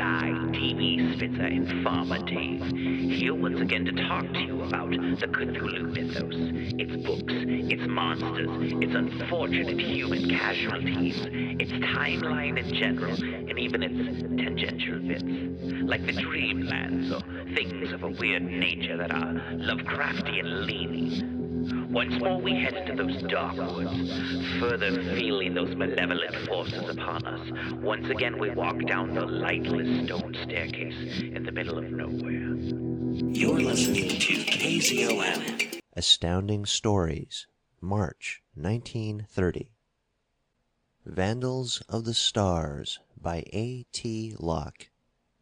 I, DB Spitzer, Informer Dave, here once again to talk to you about the Cthulhu mythos, its books, its monsters, its unfortunate human casualties, its timeline in general, and even its tangential bits, like the dreamlands or things of a weird nature that are Lovecraftian leaning. Once more we head into those dark woods, further feeling those malevolent forces upon us. Once again we walk down the lightless stone staircase in the middle of nowhere. You're listening to KZOM, Astounding Stories, March 1930. Vandals of the Stars by A. T. Locke,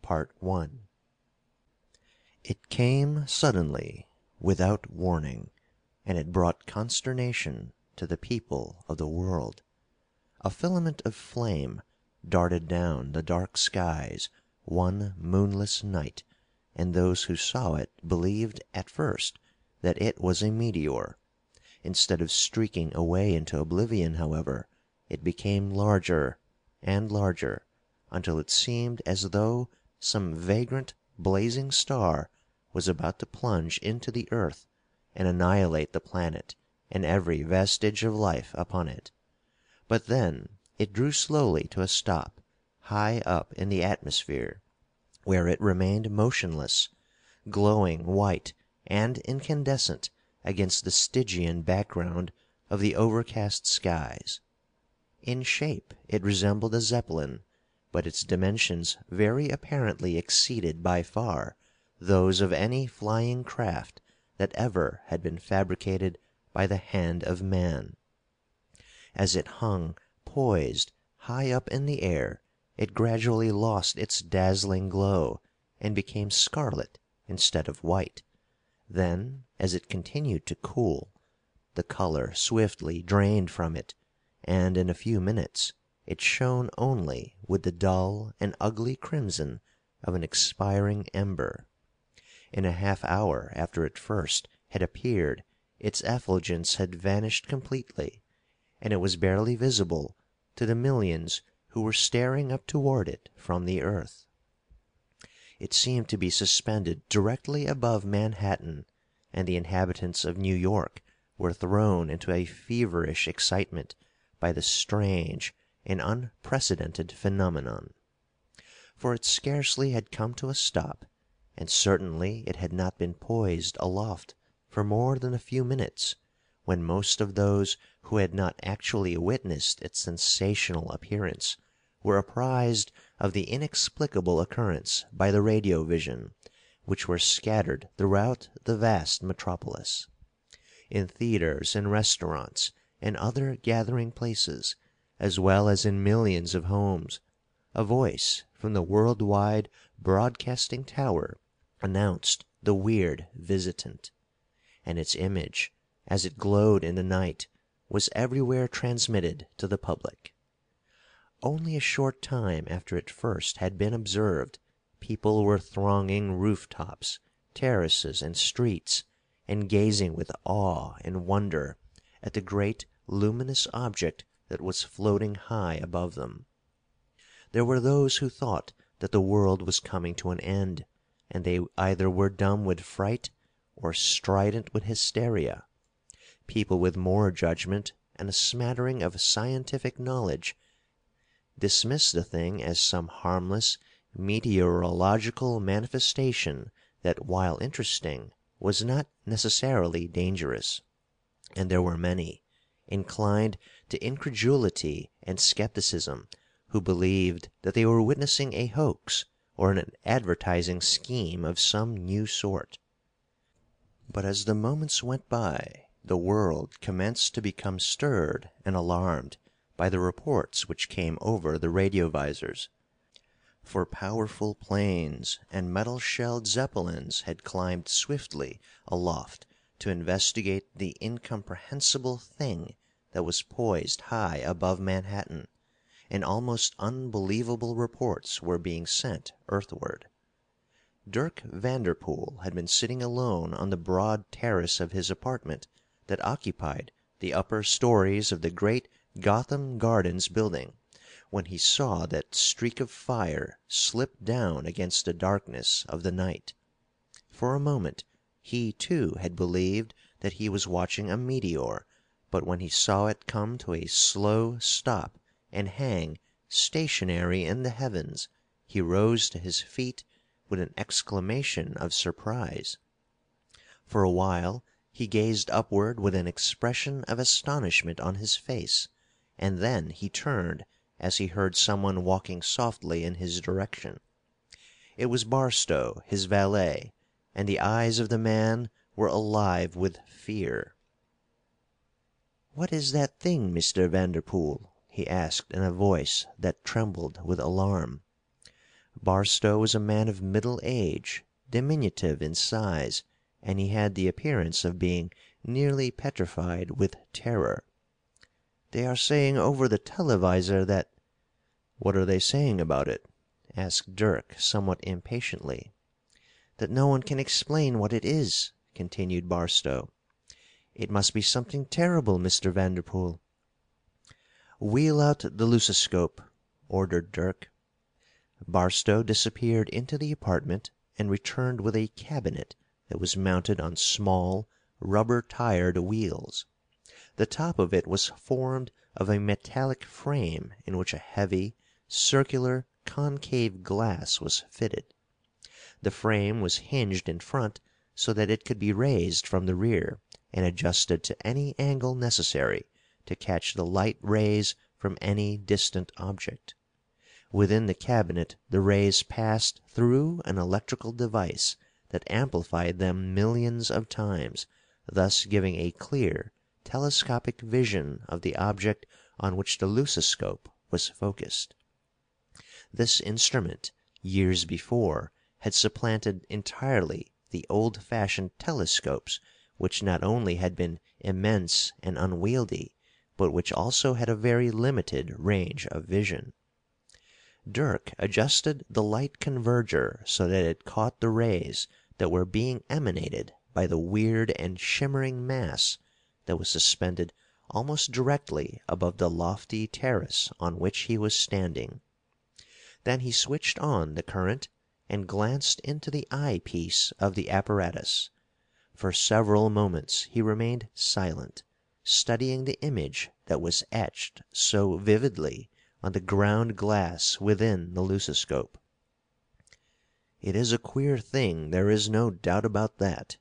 Part 1. It came suddenly, without warning, and it brought consternation to the people of the world. A filament of flame darted down the dark skies one moonless night, and those who saw it believed at first that it was a meteor. Instead of streaking away into oblivion, however, it became larger and larger, until it seemed as though some vagrant blazing star was about to plunge into the earth and annihilate the planet and every vestige of life upon it. But then it drew slowly to a stop high up in the atmosphere, where it remained motionless, glowing white and incandescent against the Stygian background of the overcast skies. In shape it resembled a Zeppelin, but its dimensions very apparently exceeded by far those of any flying craft that ever had been fabricated by the hand of man. As it hung poised high up in the air it gradually lost its dazzling glow and became scarlet instead of white; then, as it continued to cool, the color swiftly drained from it, and in a few minutes it shone only with the dull and ugly crimson of an expiring ember. In a half hour after it first had appeared its effulgence had vanished completely, and it was barely visible to the millions who were staring up toward it from the earth. It seemed to be suspended directly above Manhattan, and the inhabitants of New York were thrown into a feverish excitement by the strange and unprecedented phenomenon. For it scarcely had come to a stop, and certainly it had not been poised aloft for more than a few minutes, when most of those who had not actually witnessed its sensational appearance were apprised of the inexplicable occurrence by the radio vision, which were scattered throughout the vast metropolis. In theaters and restaurants and other gathering places, as well as in millions of homes, a voice from the world wide broadcasting tower announced the weird visitant, and its image, as it glowed in the night, was everywhere transmitted to the public. Only a short time after it first had been observed, people were thronging roof tops, terraces, and streets, and gazing with awe and wonder at the great luminous object that was floating high above them. There were those who thought that the world was coming to an end, and they either were dumb with fright or strident with hysteria. People with more judgment and a smattering of scientific knowledge dismissed the thing as some harmless meteorological manifestation that while interesting was not necessarily dangerous, and there were many, inclined to incredulity and skepticism, who believed that they were witnessing a hoax or an advertising scheme of some new sort. But as the moments went by the world commenced to become stirred and alarmed by the reports which came over the radiovisors. For powerful planes and metal shelled Zeppelins had climbed swiftly aloft to investigate the incomprehensible thing that was poised high above Manhattan and almost unbelievable reports were being sent earthward. Dirk Vanderpool had been sitting alone on the broad terrace of his apartment that occupied the upper stories of the great Gotham Gardens building when he saw that streak of fire slip down against the darkness of the night. For a moment he, too, had believed that he was watching a meteor, but when he saw it come to a slow stop and hang stationary in the heavens, he rose to his feet with an exclamation of surprise. For a while he gazed upward with an expression of astonishment on his face, and then he turned as he heard someone walking softly in his direction. It was Barstow, his valet, and the eyes of the man were alive with fear. "What is that thing, Mr. Vanderpool?" He asked in a voice that trembled with alarm. Barstow was a man of middle age, diminutive in size, and he had the appearance of being nearly petrified with terror. "They are saying over the televisor that " "What are they saying about it?" asked Dirk somewhat impatiently. "That no one can explain what it is," continued Barstow. "It must be something terrible, Mr. Vanderpool." "Wheel out the lucoscope," ordered Dirk. Barstow disappeared into the apartment and returned with a cabinet that was mounted on small, rubber tired wheels. The top of it was formed of a metallic frame in which a heavy, circular, concave glass was fitted. The frame was hinged in front so that it could be raised from the rear and adjusted to any angle necessary to catch the light rays from any distant object. Within the cabinet the rays passed through an electrical device that amplified them millions of times, thus giving a clear, telescopic vision of the object on which the lucoscope was focused. This instrument, years before, had supplanted entirely the old fashioned telescopes which not only had been immense and unwieldy, but which also had a very limited range of vision. Dirk adjusted the light converger so that it caught the rays that were being emanated by the weird and shimmering mass that was suspended almost directly above the lofty terrace on which he was standing. Then he switched on the current and glanced into the eye piece of the apparatus. For several moments he remained silent, studying the image that was etched so vividly on the ground glass within the lucoscope. "It is a queer thing, there is no doubt about that,"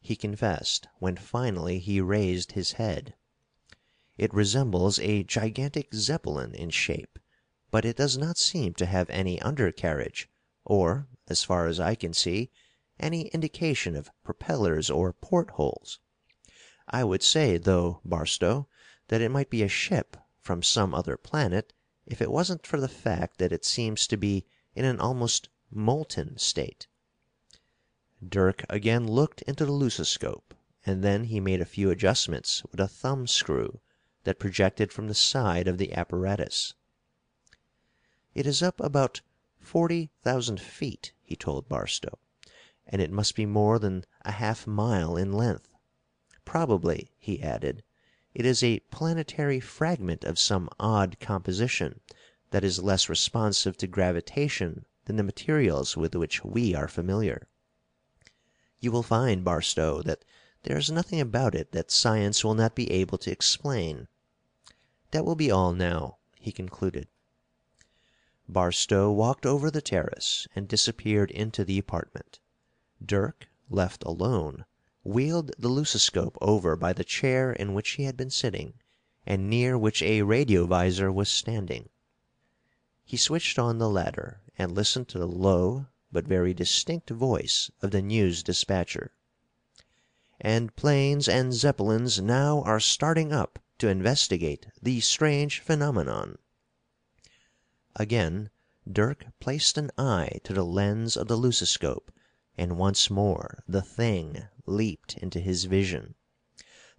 he confessed when finally he raised his head. "It resembles a gigantic Zeppelin in shape, but it does not seem to have any undercarriage, or, as far as I can see, any indication of propellers or port holes. I would say, though, Barstow, that it might be a ship from some other planet if it wasn't for the fact that it seems to be in an almost molten state." Dirk again looked into the lucoscope, and then he made a few adjustments with a thumb screw that projected from the side of the apparatus. "It is up about forty thousand feet," he told Barstow, "and it must be more than a half mile in length. Probably," he added, it is a planetary fragment of some odd composition that is less responsive to gravitation than the materials with which we are familiar. You will find, Barstow, that there is nothing about it that science will not be able to explain. That will be all now," he concluded. Barstow walked over the terrace and disappeared into the apartment. Dirk, left alone, wheeled the lucoscope over by the chair in which he had been sitting, and near which a radiovisor was standing. He switched on the latter and listened to the low but very distinct voice of the news dispatcher. "And planes and Zeppelins now are starting up to investigate the strange phenomenon." Again Dirk placed an eye to the lens of the lucoscope, and once more the thing leaped into his vision.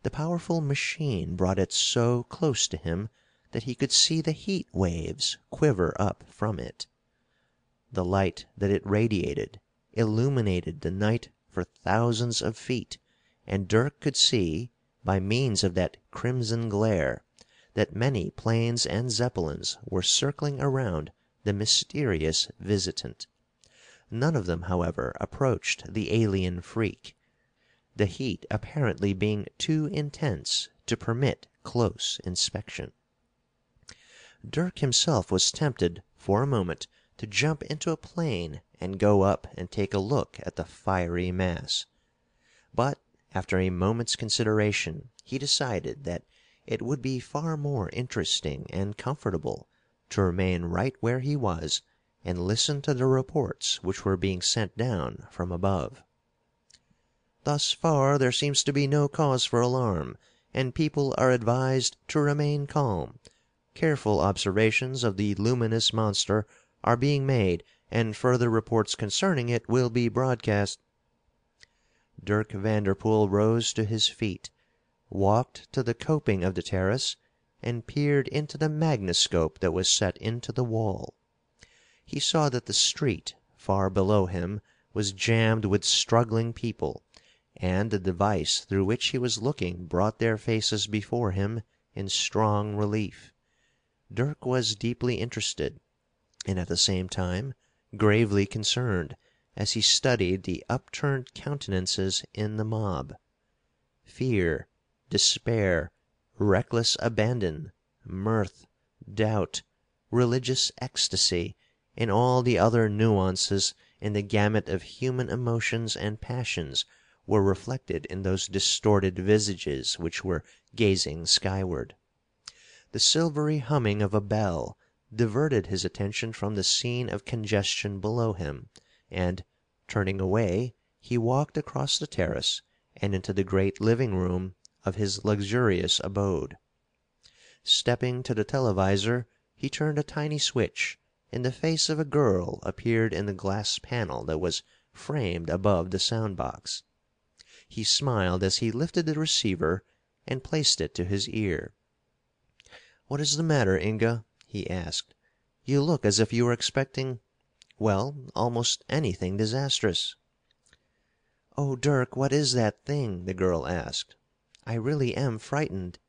The powerful machine brought it so close to him that he could see the heat waves quiver up from it. The light that it radiated illuminated the night for thousands of feet, and Dirk could see, by means of that crimson glare, that many planes and Zeppelins were circling around the mysterious visitant. None of them, however, approached the alien freak the heat apparently being too intense to permit close inspection. Dirk himself was tempted, for a moment, to jump into a plane and go up and take a look at the fiery mass. But, after a moment's consideration, he decided that it would be far more interesting and comfortable to remain right where he was and listen to the reports which were being sent down from above. Thus far there seems to be no cause for alarm, and people are advised to remain calm. Careful observations of the luminous monster are being made, and further reports concerning it will be broadcast." Dirk Vanderpool rose to his feet, walked to the coping of the terrace, and peered into the magnescope that was set into the wall. He saw that the street, far below him, was jammed with struggling people and the device through which he was looking brought their faces before him in strong relief. Dirk was deeply interested, and at the same time gravely concerned, as he studied the upturned countenances in the mob. Fear, despair, reckless abandon, mirth, doubt, religious ecstasy, and all the other nuances in the gamut of human emotions and passions were reflected in those distorted visages which were gazing skyward. The silvery humming of a bell diverted his attention from the scene of congestion below him, and, turning away, he walked across the terrace and into the great living room of his luxurious abode. Stepping to the televisor, he turned a tiny switch, and the face of a girl appeared in the glass panel that was framed above the sound box. He smiled as he lifted the receiver and placed it to his ear. "What is the matter, Inga?" he asked. "You look as if you were expecting well, almost anything disastrous." "Oh, Dirk, what is that thing?" the girl asked. "I really am frightened."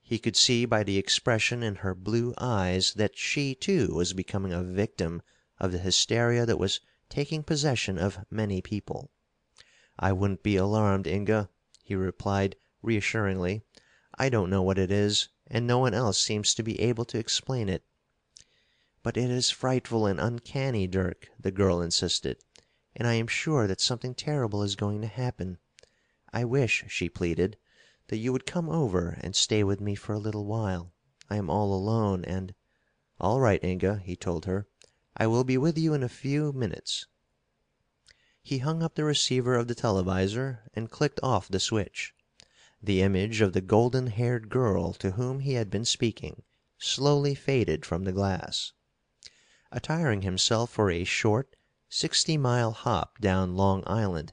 He could see by the expression in her blue eyes that she, too, was becoming a victim of the hysteria that was taking possession of many people. "I wouldn't be alarmed, Inga," he replied reassuringly. "I don't know what it is, and no one else seems to be able to explain it." "But it is frightful and uncanny, Dirk," the girl insisted, "and I am sure that something terrible is going to happen. I wish," she pleaded, "that you would come over and stay with me for a little while. I am all alone, and " "All right, Inga," he told her. "I will be with you in a few minutes." He hung up the receiver of the televisor and clicked off the switch. The image of the golden haired girl to whom he had been speaking slowly faded from the glass. Attiring himself for a short, sixty mile hop down Long Island,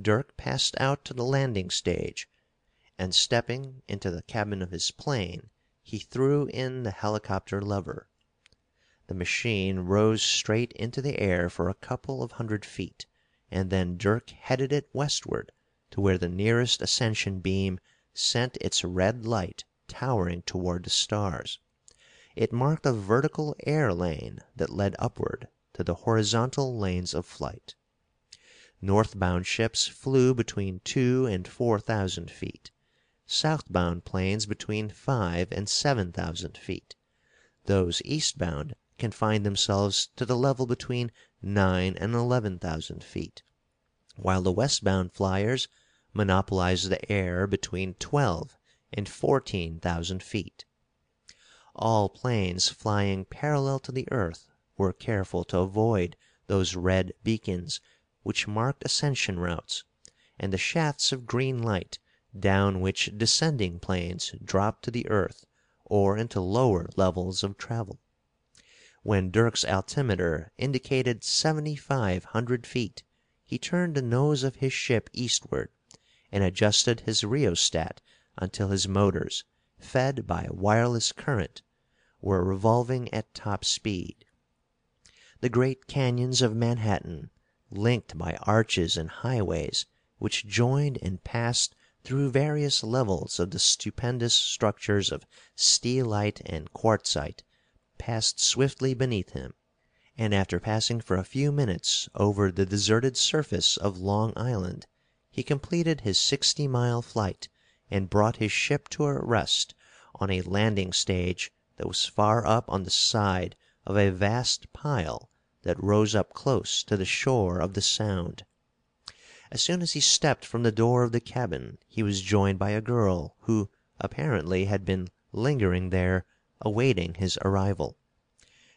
Dirk passed out to the landing stage, and, stepping into the cabin of his plane, he threw in the helicopter lever. The machine rose straight into the air for a couple of hundred feet, and then Dirk headed it westward to where the nearest ascension beam sent its red light towering toward the stars. It marked a vertical air lane that led upward to the horizontal lanes of flight. Northbound ships flew between two and four thousand feet; southbound planes between five and seven thousand feet. Those eastbound confined themselves to the level between nine and eleven thousand feet, while the westbound flyers monopolize the air between twelve and fourteen thousand feet. All planes flying parallel to the earth were careful to avoid those red beacons which marked ascension routes, and the shafts of green light down which descending planes dropped to the earth or into lower levels of travel. When Dirk's altimeter indicated seventy five hundred feet, he turned the nose of his ship eastward, and adjusted his rheostat until his motors, fed by wireless current, were revolving at top speed. The great canyons of Manhattan, linked by arches and highways which joined and passed through various levels of the stupendous structures of steelite and quartzite, passed swiftly beneath him, and after passing for a few minutes over the deserted surface of Long Island, he completed his sixty mile flight and brought his ship to a rest on a landing stage that was far up on the side of a vast pile that rose up close to the shore of the Sound. As soon as he stepped from the door of the cabin he was joined by a girl who, apparently, had been lingering there awaiting his arrival.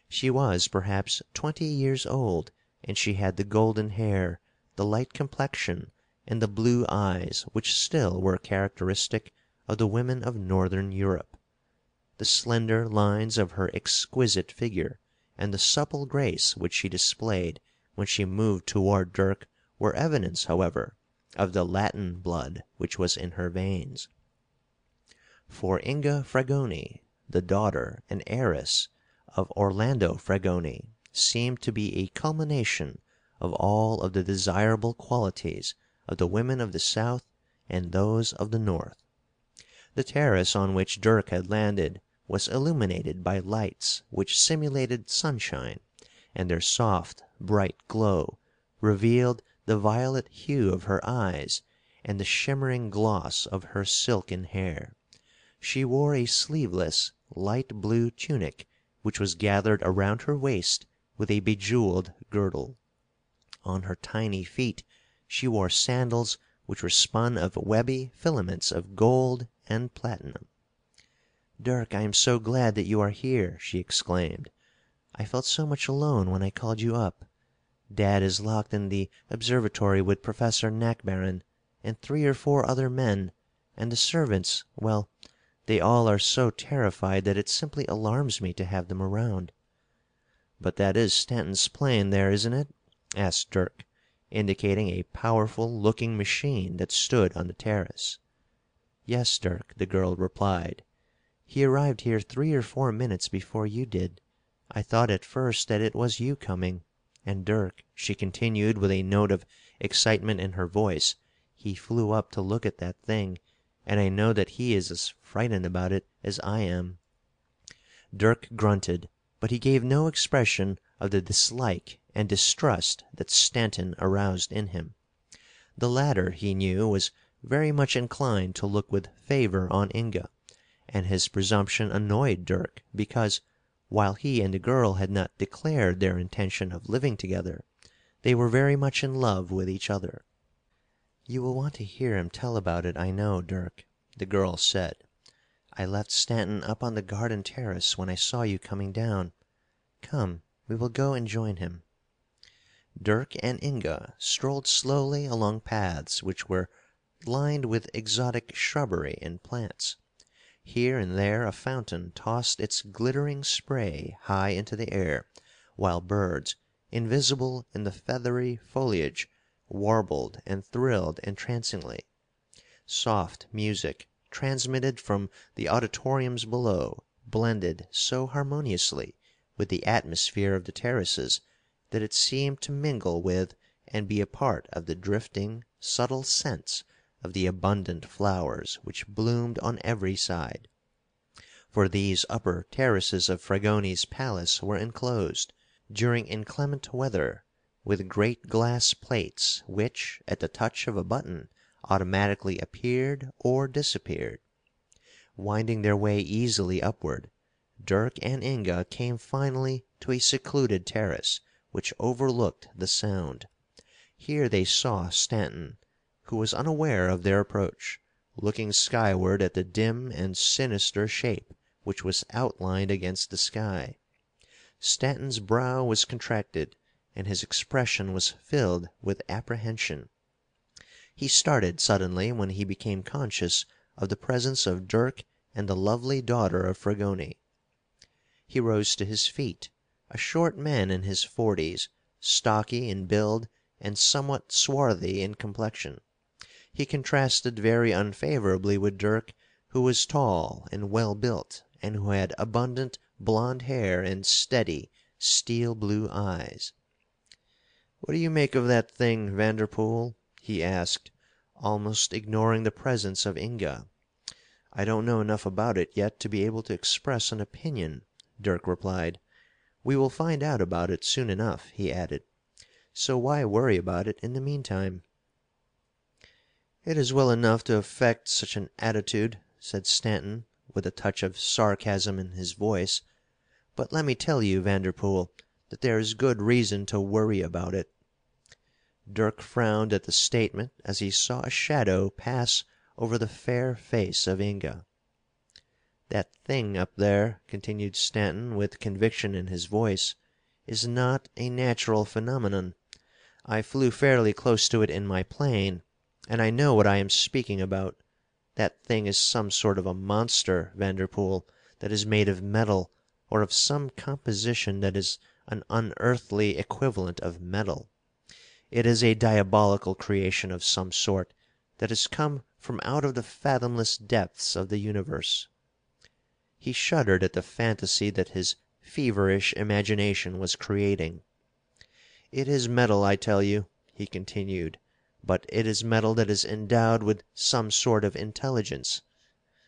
She was, perhaps, twenty years old, and she had the golden hair, the light complexion, and the blue eyes which still were characteristic of the women of northern Europe. The slender lines of her exquisite figure and the supple grace which she displayed when she moved toward Dirk were evidence, however, of the Latin blood which was in her veins. For Inga Fragoni, the daughter and heiress of Orlando Fragoni, seemed to be a culmination of all of the desirable qualities of the women of the South and those of the North. The terrace on which Dirk had landed was illuminated by lights which simulated sunshine, and their soft, bright glow revealed the violet hue of her eyes and the shimmering gloss of her silken hair. She wore a sleeveless, light blue tunic which was gathered around her waist with a bejeweled girdle. On her tiny feet she wore sandals which were spun of webby filaments of gold and platinum. Dirk, I am so glad that you are here!" she exclaimed. "I felt so much alone when I called you up. Dad is locked in the observatory with Professor Nakbarron and three or four other men, and the servants well, they all are so terrified that it simply alarms me to have them around." "But that is Stanton's plane there, isn't it?" asked Dirk, indicating a powerful looking machine that stood on the terrace. "Yes, Dirk," the girl replied. "He arrived here three or four minutes before you did. I thought at first that it was you coming. And Dirk," she continued with a note of excitement in her voice, "he flew up to look at that thing, and I know that he is as frightened about it as I am." Dirk grunted, but he gave no expression of the dislike and distrust that Stanton aroused in him. The latter, he knew, was very much inclined to look with favor on Inga, and his presumption annoyed Dirk because, while he and the girl had not declared their intention of living together, they were very much in love with each other. "You will want to hear him tell about it, I know, Dirk," the girl said. "I left Stanton up on the garden terrace when I saw you coming down. Come, we will go and join him." Dirk and Inga strolled slowly along paths which were lined with exotic shrubbery and plants. Here and there a fountain tossed its glittering spray high into the air, while birds, invisible in the feathery foliage, warbled and thrilled entrancingly. Soft music, transmitted from the auditoriums below, blended so harmoniously with the atmosphere of the terraces that it seemed to mingle with and be a part of the drifting, subtle scents of the abundant flowers which bloomed on every side. For these upper terraces of Fragoni's palace were enclosed, during inclement weather, with great glass plates which, at the touch of a button, automatically appeared or disappeared. Winding their way easily upward, Dirk and Inga came finally to a secluded terrace which overlooked the Sound. Here they saw Stanton, who was unaware of their approach, looking skyward at the dim and sinister shape which was outlined against the sky. Stanton's brow was contracted, and his expression was filled with apprehension. He started suddenly when he became conscious of the presence of Dirk and the lovely daughter of Fragoni. He rose to his feet, a short man in his forties, stocky in build and somewhat swarthy in complexion. He contrasted very unfavorably with Dirk, who was tall and well built, and who had abundant blond hair and steady, steel blue eyes. "What do you make of that thing, Vanderpool?" he asked, almost ignoring the presence of Inga. "I don't know enough about it yet to be able to express an opinion," Dirk replied. "We will find out about it soon enough," he added. "So why worry about it in the meantime?" "It is well enough to affect such an attitude," said Stanton, with a touch of sarcasm in his voice, "but let me tell you, Vanderpool, that there is good reason to worry about it." Dirk frowned at the statement as he saw a shadow pass over the fair face of Inga. "That thing up there," continued Stanton, with conviction in his voice, "is not a natural phenomenon. I flew fairly close to it in my plane, and I know what I am speaking about. That thing is some sort of a monster, Vanderpool, that is made of metal, or of some composition that is an unearthly equivalent of metal. It is a diabolical creation of some sort, that has come from out of the fathomless depths of the universe." He shuddered at the fantasy that his feverish imagination was creating. "It is metal, I tell you," he continued, "but it is metal that is endowed with some sort of intelligence.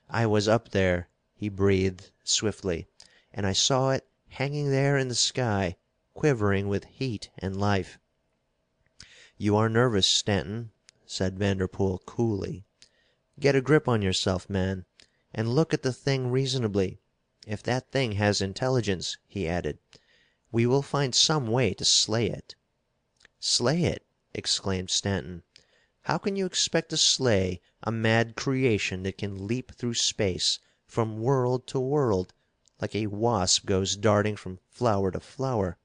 I was up there," he breathed swiftly, "and I saw it hanging there in the sky, quivering with heat and life." "You are nervous, Stanton," said Vanderpool coolly. "Get a grip on yourself, man, and look at the thing reasonably. If that thing has intelligence," he added, "we will find some way to slay it." "Slay it!" exclaimed Stanton. "How can you expect to slay a mad creation that can leap through space from world to world, like a wasp goes darting from flower to flower.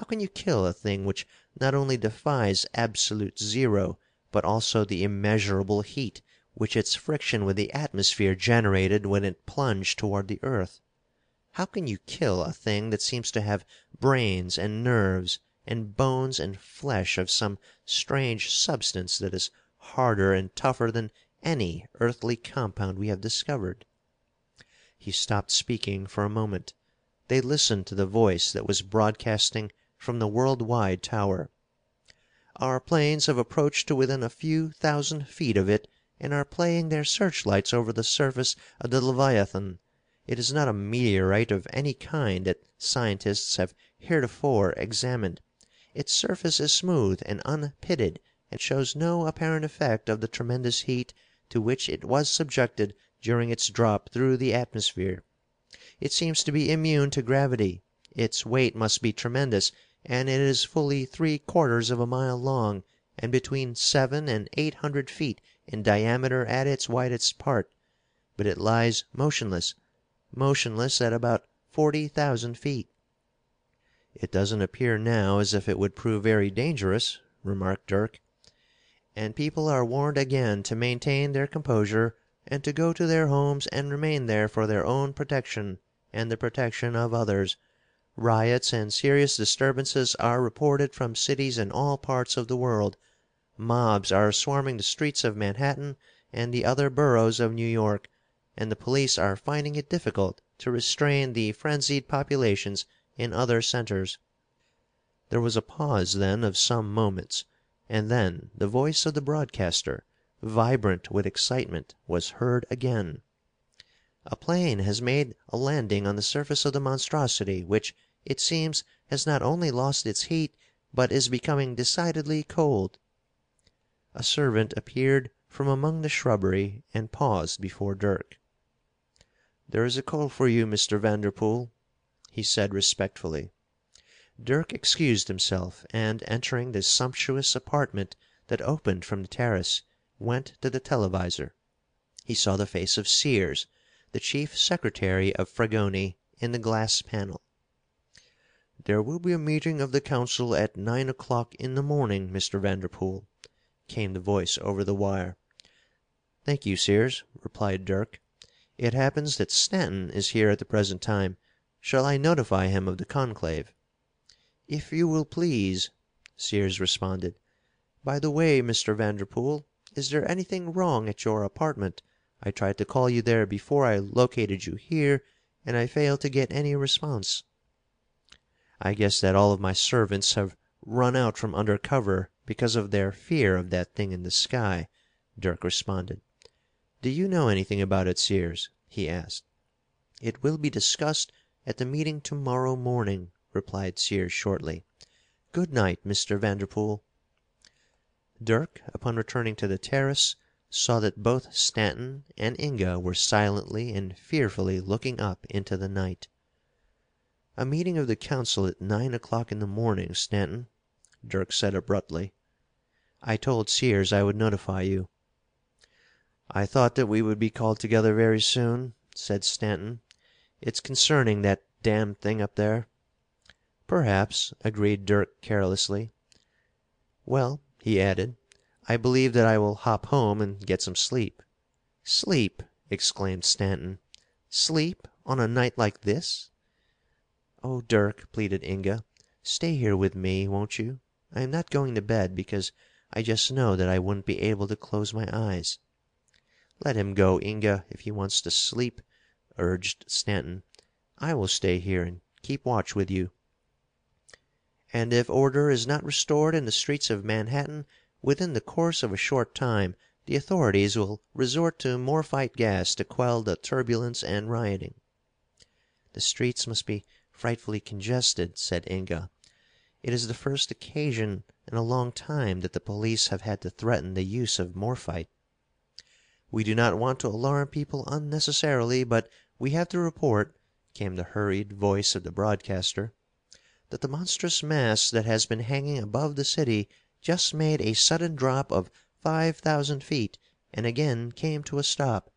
How can you kill a thing which not only defies absolute zero, but also the immeasurable heat which its friction with the atmosphere generated when it plunged toward the earth? How can you kill a thing that seems to have brains and nerves and bones and flesh of some strange substance that is harder and tougher than any earthly compound we have discovered?" He stopped speaking for a moment. They listened to the voice that was broadcasting from the world wide tower. "Our planes have approached to within a few thousand feet of it and are playing their searchlights over the surface of the leviathan. It is not a meteorite of any kind that scientists have heretofore examined. Its surface is smooth and unpitted and shows no apparent effect of the tremendous heat to which it was subjected during its drop through the atmosphere. It seems to be immune to gravity. Its weight must be tremendous, and it is fully three quarters of a mile long and between seven and eight hundred feet in diameter at its widest part. But it lies motionless motionless at about forty thousand feet." "It doesn't appear now as if it would prove very dangerous," remarked Dirk. "And people are warned again to maintain their composure and to go to their homes and remain there for their own protection and the protection of others. Riots and serious disturbances are reported from cities in all parts of the world. Mobs are swarming the streets of Manhattan and the other boroughs of New York, and the police are finding it difficult to restrain the frenzied populations in other centers." There was a pause then of some moments, and then the voice of the broadcaster, vibrant with excitement, was heard again. "A plane has made a landing on the surface of the monstrosity, which, it seems, has not only lost its heat, but is becoming decidedly cold." A servant appeared from among the shrubbery and paused before Dirk. "There is a call for you, Mr. Vanderpool," he said respectfully. Dirk excused himself, and, entering the sumptuous apartment that opened from the terrace, went to the televisor. He saw the face of Sears, the chief secretary of Fragoni, in the glass panel. "There will be a meeting of the council at nine o'clock in the morning, Mr. Vanderpool," came the voice over the wire. "Thank you, Sears," replied Dirk. "It happens that Stanton is here at the present time. Shall I notify him of the conclave?" "If you will please," Sears responded. "By the way, Mr. Vanderpool, is there anything wrong at your apartment? I tried to call you there before I located you here, and I failed to get any response." "I guess that all of my servants have run out from under cover because of their fear of that thing in the sky," Dirk responded. "Do you know anything about it, Sears?" he asked. "It will be discussed at the meeting to morrow morning," replied Sears shortly. "Good night, Mr. Vanderpool." Dirk, upon returning to the terrace, saw that both Stanton and Inga were silently and fearfully looking up into the night. "A meeting of the council at nine o'clock in the morning, Stanton," Dirk said abruptly. "I told Sears I would notify you." "I thought that we would be called together very soon," said Stanton. "It's concerning that damned thing up there." "Perhaps," agreed Dirk carelessly. "Well," he added, "I believe that I will hop home and get some sleep." "Sleep!" exclaimed Stanton. "Sleep on a night like this?" "Oh, Dirk," pleaded Inga, "stay here with me, won't you? I am not going to bed because I just know that I wouldn't be able to close my eyes." "Let him go, Inga, if he wants to sleep," urged Stanton. "I will stay here and keep watch with you." "And if order is not restored in the streets of Manhattan within the course of a short time the authorities will resort to morphite gas to quell the turbulence and rioting." "The streets must be frightfully congested," said Inga. "It is the first occasion in a long time that the police have had to threaten the use of morphite." "We do not want to alarm people unnecessarily, but we have to report," came the hurried voice of the broadcaster, "that the monstrous mass that has been hanging above the city just made a sudden drop of five thousand feet and again came to a stop.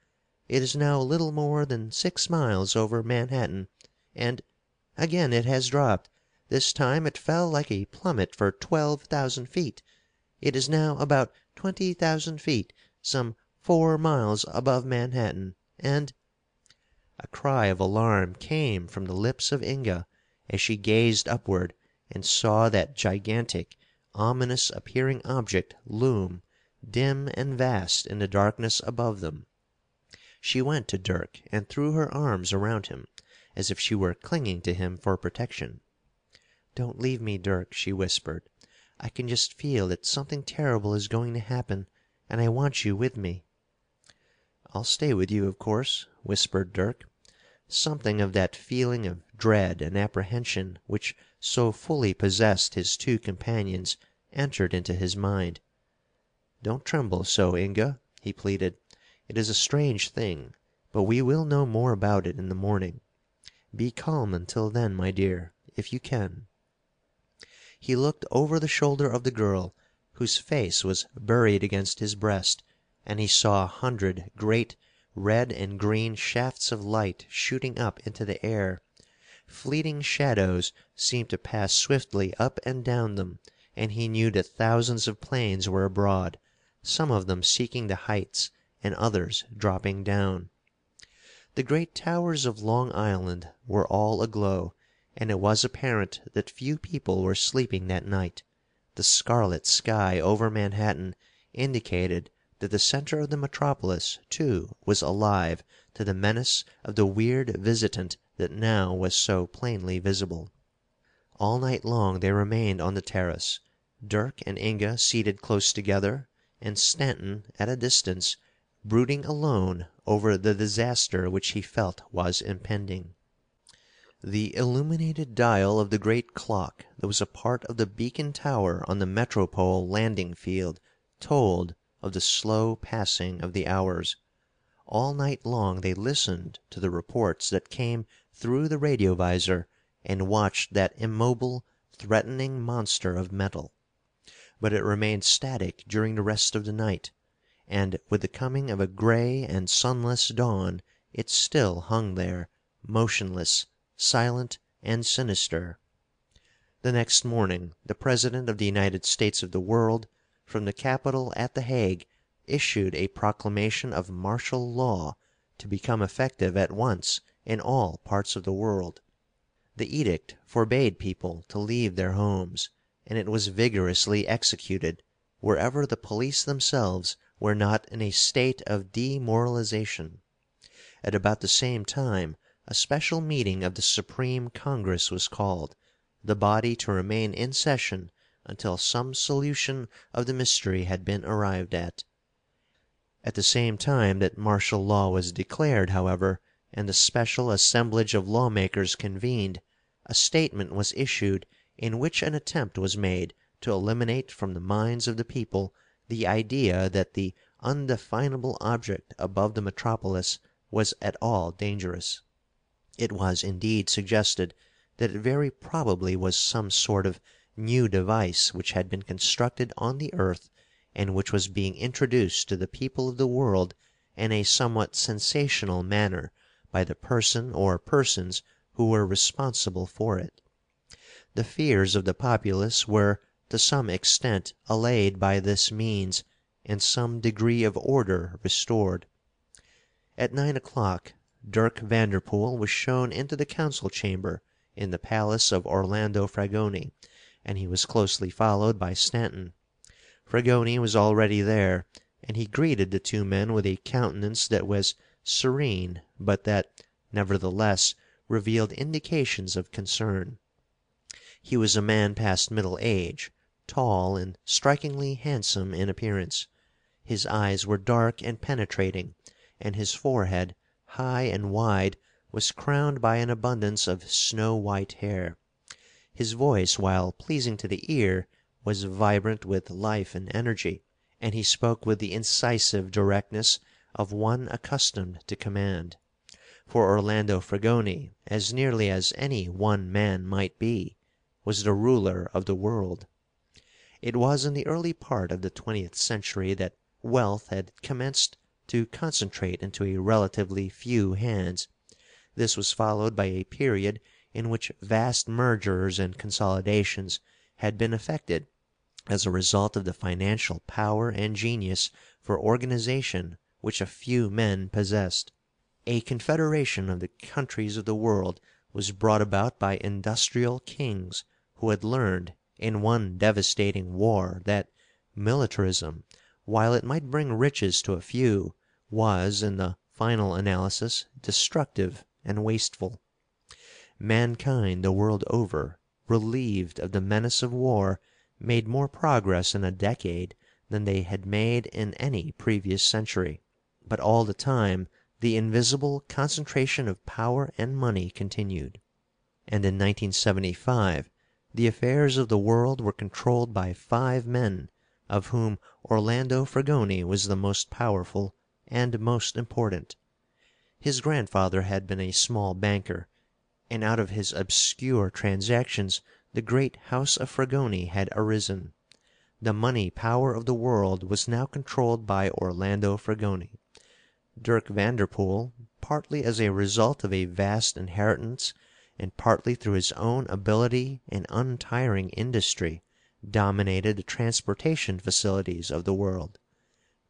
It is now little more than six miles over Manhattan, and again it has dropped. This time it fell like a plummet for twelve thousand feet. It is now about twenty thousand feet, some four miles above Manhattan, and " A cry of alarm came from the lips of Inga as she gazed upward and saw that gigantic, ominous appearing object loom, dim and vast in the darkness above them. She went to Dirk and threw her arms around him, as if she were clinging to him for protection. "Don't leave me, Dirk," she whispered. "I can just feel that something terrible is going to happen, and I want you with me." "I'll stay with you, of course," whispered Dirk. Something of that feeling of dread and apprehension which so fully possessed his two companions entered into his mind. "Don't tremble so, Inga," he pleaded. "It is a strange thing, but we will know more about it in the morning. Be calm until then, my dear, if you can." He looked over the shoulder of the girl, whose face was buried against his breast, and he saw a hundred great red and green shafts of light shooting up into the air. Fleeting shadows seemed to pass swiftly up and down them, and he knew that thousands of planes were abroad, some of them seeking the heights and others dropping down. The great towers of Long Island were all aglow, and it was apparent that few people were sleeping that night. The scarlet sky over Manhattan indicated that the center of the metropolis, too, was alive to the menace of the weird visitant that now was so plainly visible. All night long they remained on the terrace, Dirk and Inga seated close together, and Stanton, at a distance, brooding alone over the disaster which he felt was impending. The illuminated dial of the great clock that was a part of the beacon tower on the Metropole landing field told of the slow passing of the hours. All night long they listened to the reports that came through the radiovisor and watched that immobile, threatening monster of metal. But it remained static during the rest of the night, and, with the coming of a gray and sunless dawn, it still hung there, motionless, silent and sinister. The next morning the President of the United States of the World, from the capital at The Hague, issued a proclamation of martial law, to become effective at once in all parts of the world. The edict forbade people to leave their homes, and it was vigorously executed wherever the police themselves were not in a state of demoralization. At about the same time a special meeting of the Supreme Congress was called, the body to remain in session until some solution of the mystery had been arrived at. At the same time that martial law was declared, however, and the special assemblage of lawmakers convened, a statement was issued in which an attempt was made to eliminate from the minds of the people the idea that the undefinable object above the metropolis was at all dangerous. It was, indeed, suggested that it very probably was some sort of new device which had been constructed on the earth and which was being introduced to the people of the world in a somewhat sensational manner by the person or persons who were responsible for it. The fears of the populace were to some extent allayed by this means, and some degree of order restored. At nine o'clock Dirk Vanderpool was shown into the council chamber in the palace of Orlando Fragoni, and he was closely followed by Stanton. Fragoni was already there, and he greeted the two men with a countenance that was serene, but that, nevertheless, revealed indications of concern. He was a man past middle age, tall and strikingly handsome in appearance. His eyes were dark and penetrating, and his forehead, high and wide, was crowned by an abundance of snow white hair. His voice, while pleasing to the ear, was vibrant with life and energy, and he spoke with the incisive directness of one accustomed to command. For Orlando Fragoni, as nearly as any one man might be, was the ruler of the world. It was in the early part of the twentieth century that wealth had commenced to concentrate into a relatively few hands. This was followed by a period in which vast mergers and consolidations had been effected as a result of the financial power and genius for organization which a few men possessed. A confederation of the countries of the world was brought about by industrial kings who had learned in one devastating war that militarism, while it might bring riches to a few, was, in the final analysis, destructive and wasteful. Mankind the world over, relieved of the menace of war, made more progress in a decade than they had made in any previous century, but all the time the invisible concentration of power and money continued, and in 1975 the affairs of the world were controlled by five men, of whom Orlando Fragoni was the most powerful and most important. His grandfather had been a small banker, and out of his obscure transactions the great house of Fragoni had arisen. The money power of the world was now controlled by Orlando Fragoni. Dirk Vanderpool, partly as a result of a vast inheritance and partly through his own ability and untiring industry, dominated the transportation facilities of the world.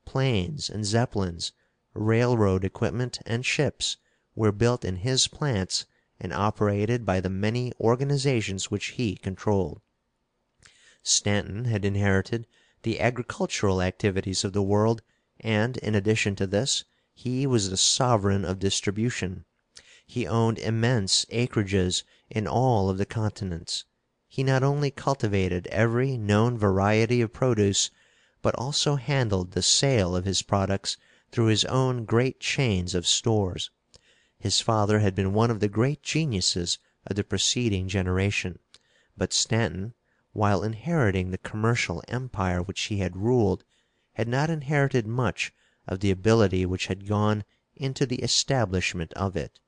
Planes and Zeppelins, railroad equipment and ships, were built in his plants and operated by the many organizations which he controlled. Stanton had inherited the agricultural activities of the world, and, in addition to this, he was the sovereign of distribution. He owned immense acreages in all of the continents. He not only cultivated every known variety of produce, but also handled the sale of his products through his own great chains of stores. His father had been one of the great geniuses of the preceding generation, but Stanton, while inheriting the commercial empire which he had ruled, had not inherited much of the ability which had gone into the establishment of it.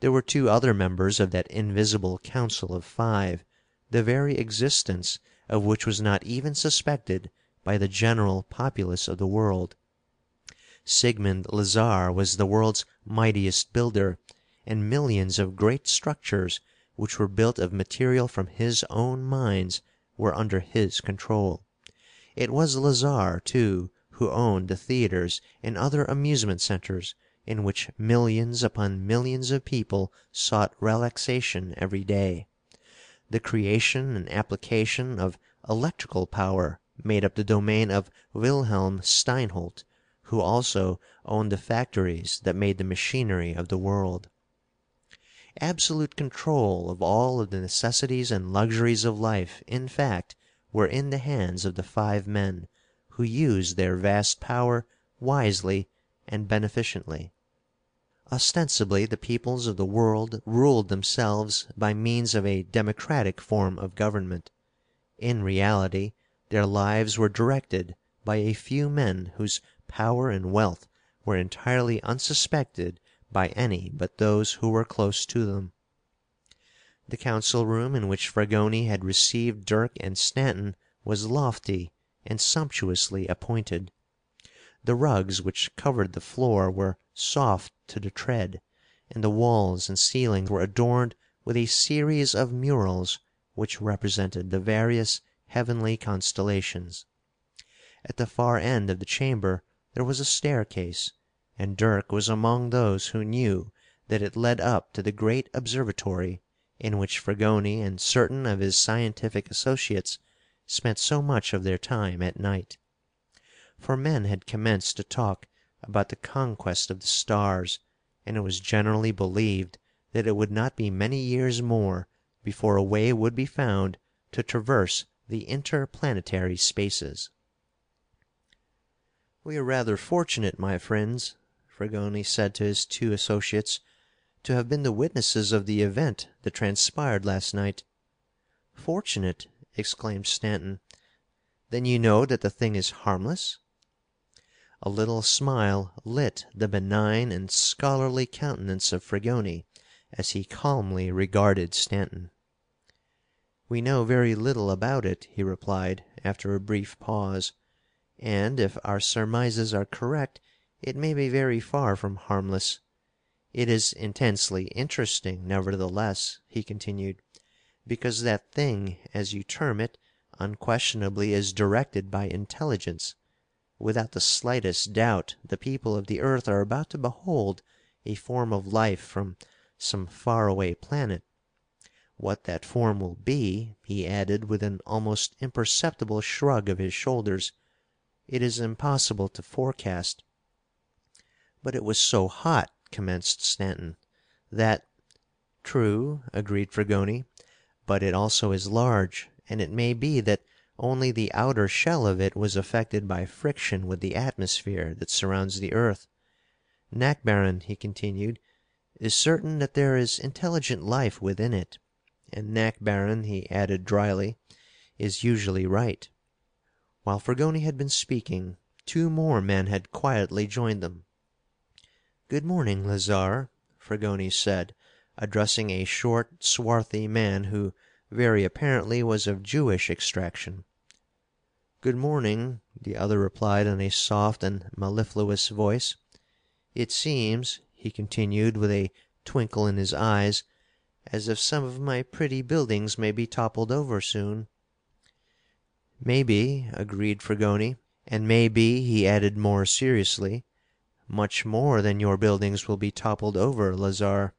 There were two other members of that invisible council of five, the very existence of which was not even suspected by the general populace of the world. Sigmund Lazarre was the world's mightiest builder, and millions of great structures which were built of material from his own mines were under his control. It was Lazarre, too, who owned the theatres and other amusement centres in which millions upon millions of people sought relaxation every day. The creation and application of electrical power made up the domain of Wilhelm Steinholt, who also owned the factories that made the machinery of the world. Absolute control of all of the necessities and luxuries of life, in fact, were in the hands of the five men who used their vast power wisely and beneficently. Ostensibly the peoples of the world ruled themselves by means of a democratic form of government. In reality their lives were directed by a few men whose power and wealth were entirely unsuspected by any but those who were close to them. The council room in which Fragoni had received Dirk and Stanton was lofty and sumptuously appointed. The rugs which covered the floor were soft to the tread, and the walls and ceiling were adorned with a series of murals which represented the various heavenly constellations. At the far end of the chamber there was a staircase, and Dirk was among those who knew that it led up to the great observatory in which Fragoni and certain of his scientific associates spent so much of their time at night. For men had commenced to talk about the conquest of the stars, and it was generally believed that it would not be many years more before a way would be found to traverse the interplanetary spaces. "We are rather fortunate, my friends," Fragoni said to his two associates, "to have been the witnesses of the event that transpired last night." "Fortunate!" exclaimed Stanton. "Then you know that the thing is harmless?" A little smile lit the benign and scholarly countenance of Fragoni as he calmly regarded Stanton. "We know very little about it," he replied, after a brief pause, "and, if our surmises are correct, It may be very far from harmless. It is intensely interesting, nevertheless," he continued, "because that thing, as you term it, unquestionably is directed by intelligence. Without the slightest doubt the people of the earth are about to behold a form of life from some far away planet. What that form will be," he added with an almost imperceptible shrug of his shoulders, "it is impossible to forecast." "But it was so hot," commenced Stanton, "that " "True," agreed Fragoni, "but it also is large, and it may be that only the outer shell of it was affected by friction with the atmosphere that surrounds the earth. Nakbaron," he continued, "is certain that there is intelligent life within it. And Nakbaron," he added dryly, "is usually right." While Fragoni had been speaking, two more men had quietly joined them. "Good morning, Lazarre," Fragoni said, addressing a short, swarthy man who very apparently was of Jewish extraction. "Good morning," the other replied in a soft and mellifluous voice. "It seems," he continued with a twinkle in his eyes, "as if some of my pretty buildings may be toppled over soon." "Maybe," agreed Fragoni, "and maybe," he added more seriously, "much more than your buildings will be toppled over, Lazarre."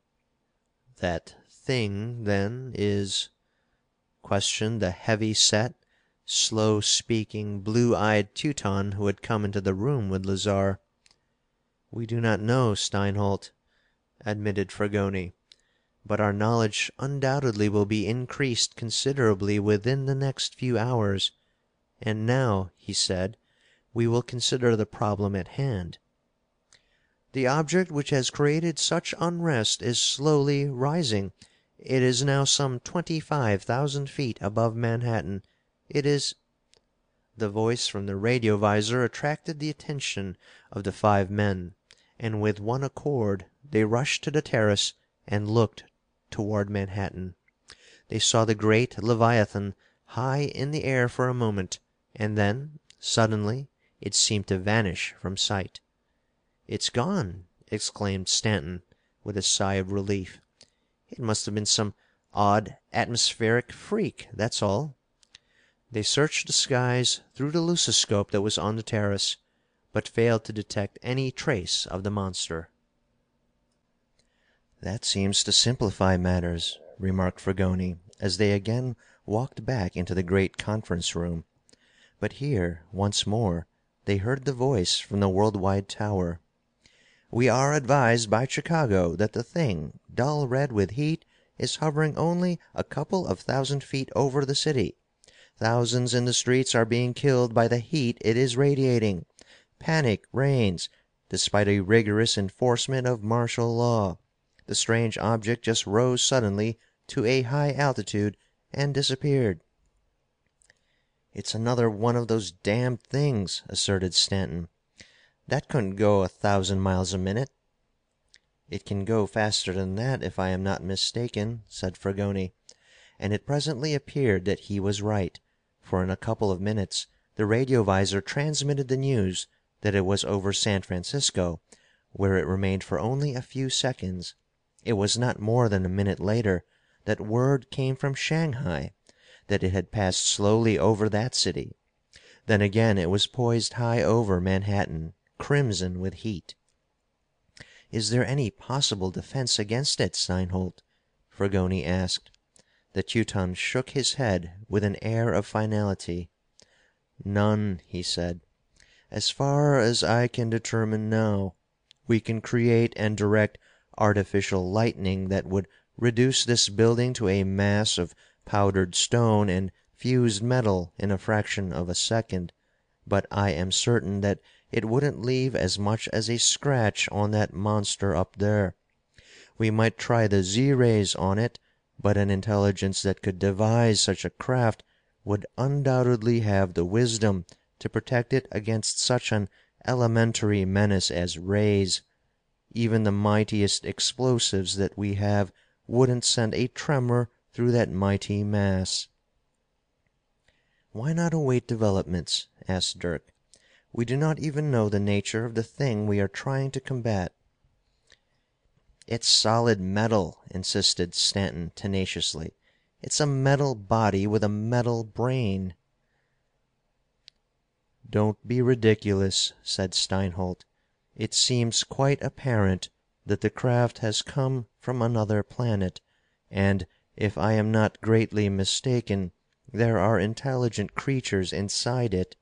"That thing, then, is ?" questioned the heavy set, slow speaking, blue eyed Teuton who had come into the room with Lazarre. "We do not know, Steinholt," admitted Fragoni, "but our knowledge undoubtedly will be increased considerably within the next few hours. And now," he said, "we will consider the problem at hand. The object which has created such unrest is slowly rising. It is now some twenty five thousand feet above Manhattan. It is " The voice from the radiovisor attracted the attention of the five men, and with one accord they rushed to the terrace and looked toward Manhattan. They saw the great leviathan high in the air for a moment, and then, suddenly, it seemed to vanish from sight. "It's gone!" exclaimed Stanton, with a sigh of relief. "It must have been some odd atmospheric freak, that's all." They searched the skies through the lucoscope that was on the terrace, but failed to detect any trace of the monster. "That seems to simplify matters," remarked Fragoni, as they again walked back into the great conference room. But here, once more, they heard the voice from the Worldwide Tower. "We are advised by Chicago that the thing, dull red with heat, is hovering only a couple of thousand feet over the city. Thousands in the streets are being killed by the heat it is radiating. Panic reigns, despite a rigorous enforcement of martial law. The strange object just rose suddenly to a high altitude and disappeared." "It's another one of those damned things," asserted Stanton. "That couldn't go a thousand miles a minute." "It can go faster than that, if I am not mistaken," said Fragoni, and it presently appeared that he was right, for in a couple of minutes the radiovisor transmitted the news that it was over San Francisco, where it remained for only a few seconds. It was not more than a minute later that word came from Shanghai that it had passed slowly over that city. Then again it was poised high over Manhattan, crimson with heat. "Is there any possible defense against it, Steinholt?" Fragoni asked. The Teuton shook his head with an air of finality. "None," he said. "As far as I can determine now, we can create and direct artificial lightning that would reduce this building to a mass of powdered stone and fused metal in a fraction of a second, but I am certain that it wouldn't leave as much as a scratch on that monster up there. We might try the Z rays on it, but an intelligence that could devise such a craft would undoubtedly have the wisdom to protect it against such an elementary menace as rays. Even the mightiest explosives that we have wouldn't send a tremor through that mighty mass." "Why not await developments?" asked Dirk. we do not even know the nature of the thing we are trying to combat." "It's solid metal," insisted Stanton tenaciously. "It's a metal body with a metal brain." "Don't be ridiculous," said Steinholt. "It seems quite apparent that the craft has come from another planet, and, if I am not greatly mistaken, there are intelligent creatures inside it."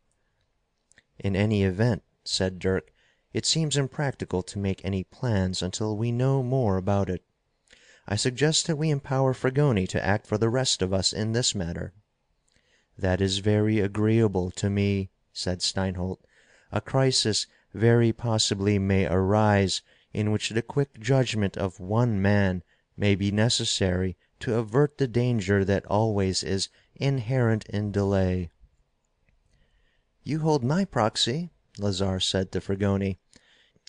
"In any event," said Dirk, "it seems impractical to make any plans until we know more about it. I suggest that we empower Fragoni to act for the rest of us in this matter." "That is very agreeable to me," said Steinholt. "A crisis very possibly may arise in which the quick judgment of one man may be necessary to avert the danger that always is inherent in delay." "You hold my proxy," Lazarre said to Fragoni,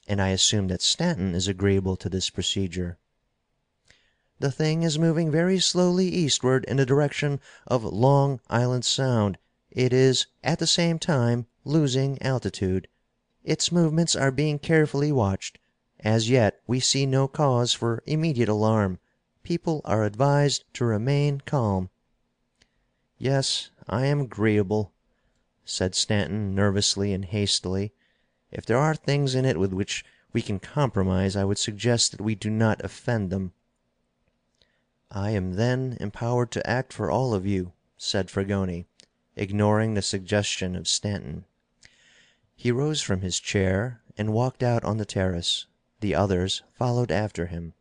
"and I assume that Stanton is agreeable to this procedure." "The thing is moving very slowly eastward in the direction of Long Island Sound. It is, at the same time, losing altitude. Its movements are being carefully watched. As yet we see no cause for immediate alarm. People are advised to remain calm." "Yes, I am agreeable," said Stanton nervously and hastily. "If there are things in it with which we can compromise I would suggest that we do not offend them." "I am then empowered to act for all of you," said Fragoni, ignoring the suggestion of Stanton. He rose from his chair and walked out on the terrace. The others followed after him.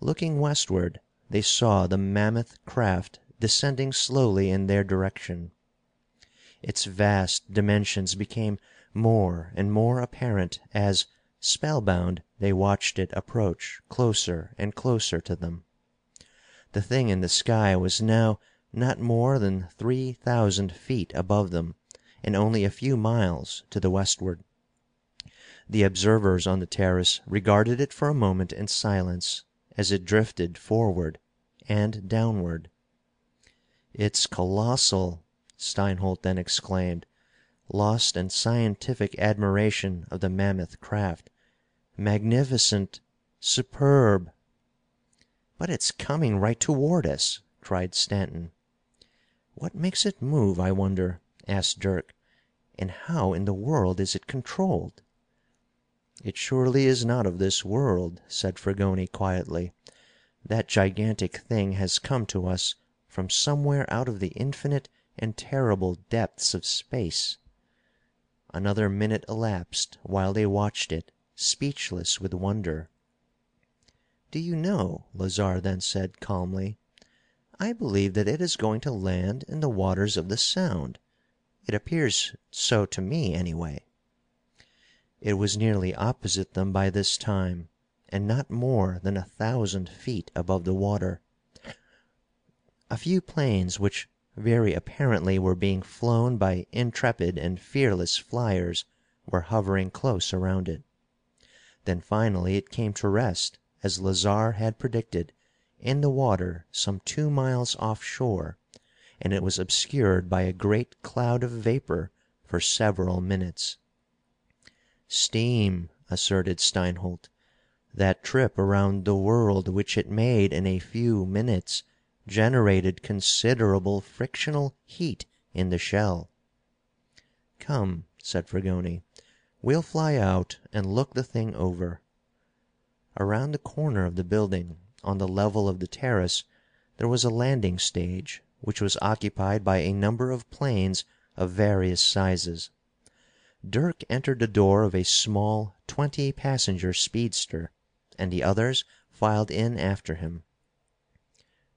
Looking westward, they saw the mammoth craft descending slowly in their direction. Its vast dimensions became more and more apparent as, spellbound, they watched it approach closer and closer to them. The thing in the sky was now not more than three thousand feet above them and only a few miles to the westward. The observers on the terrace regarded it for a moment in silence as it drifted forward and downward. "It's colossal!" Steinholt then exclaimed, lost in scientific admiration of the mammoth craft. "Magnificent! Superb!" "But it's coming right toward us!" cried Stanton. "What makes it move, I wonder?" asked Dirk. "And how in the world is it controlled?" "It surely is not of this world," said Fragoni quietly. "That gigantic thing has come to us from somewhere out of the infinite and terrible depths of space." Another minute elapsed while they watched it, speechless with wonder. "Do you know," Lazarre then said calmly, "I believe that it is going to land in the waters of the Sound. It appears so to me, anyway." It was nearly opposite them by this time, and not more than a thousand feet above the water. A few planes, which very apparently were being flown by intrepid and fearless flyers, were hovering close around it. Then finally it came to rest, as Lazarre had predicted, in the water some two miles offshore, and it was obscured by a great cloud of vapor for several minutes. "Steam," asserted Steinholt. "That trip around the world which it made in a few minutes generated considerable frictional heat in the shell." "Come," said Fragoni, "we'll fly out and look the thing over." Around the corner of the building, on the level of the terrace, there was a landing stage, which was occupied by a number of planes of various sizes. Dirk entered the door of a small twenty passenger speedster, and the others filed in after him.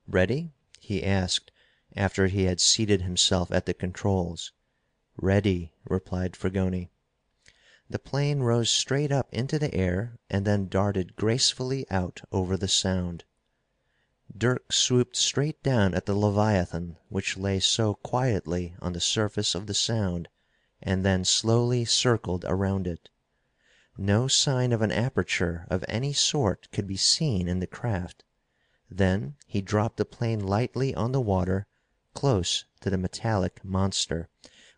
"Ready?" he asked, after he had seated himself at the controls. "Ready," replied Fragoni. The plane rose straight up into the air and then darted gracefully out over the Sound. Dirk swooped straight down at the leviathan which lay so quietly on the surface of the Sound, and then slowly circled around it. No sign of an aperture of any sort could be seen in the craft. Then he dropped the plane lightly on the water, close to the metallic monster,